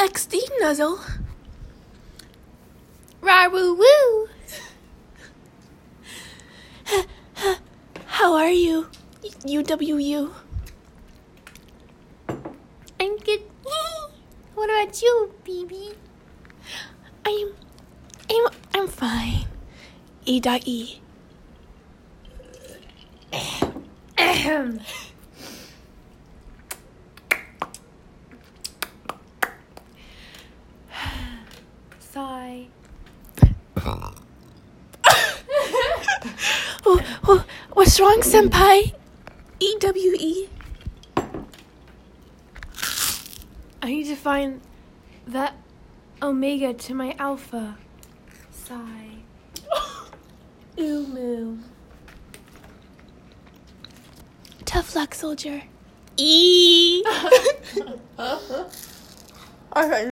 XD Nuzzle. Rar woo woo. How are you? UWU. I'm good. what about you, baby? I'm I'm I'm fine. E dot E. Ahem. Sigh. Oh, oh, what's wrong, senpai? E W E. I need to find that omega to my alpha. Sigh. Umu. Tough luck, soldier. E. Okay.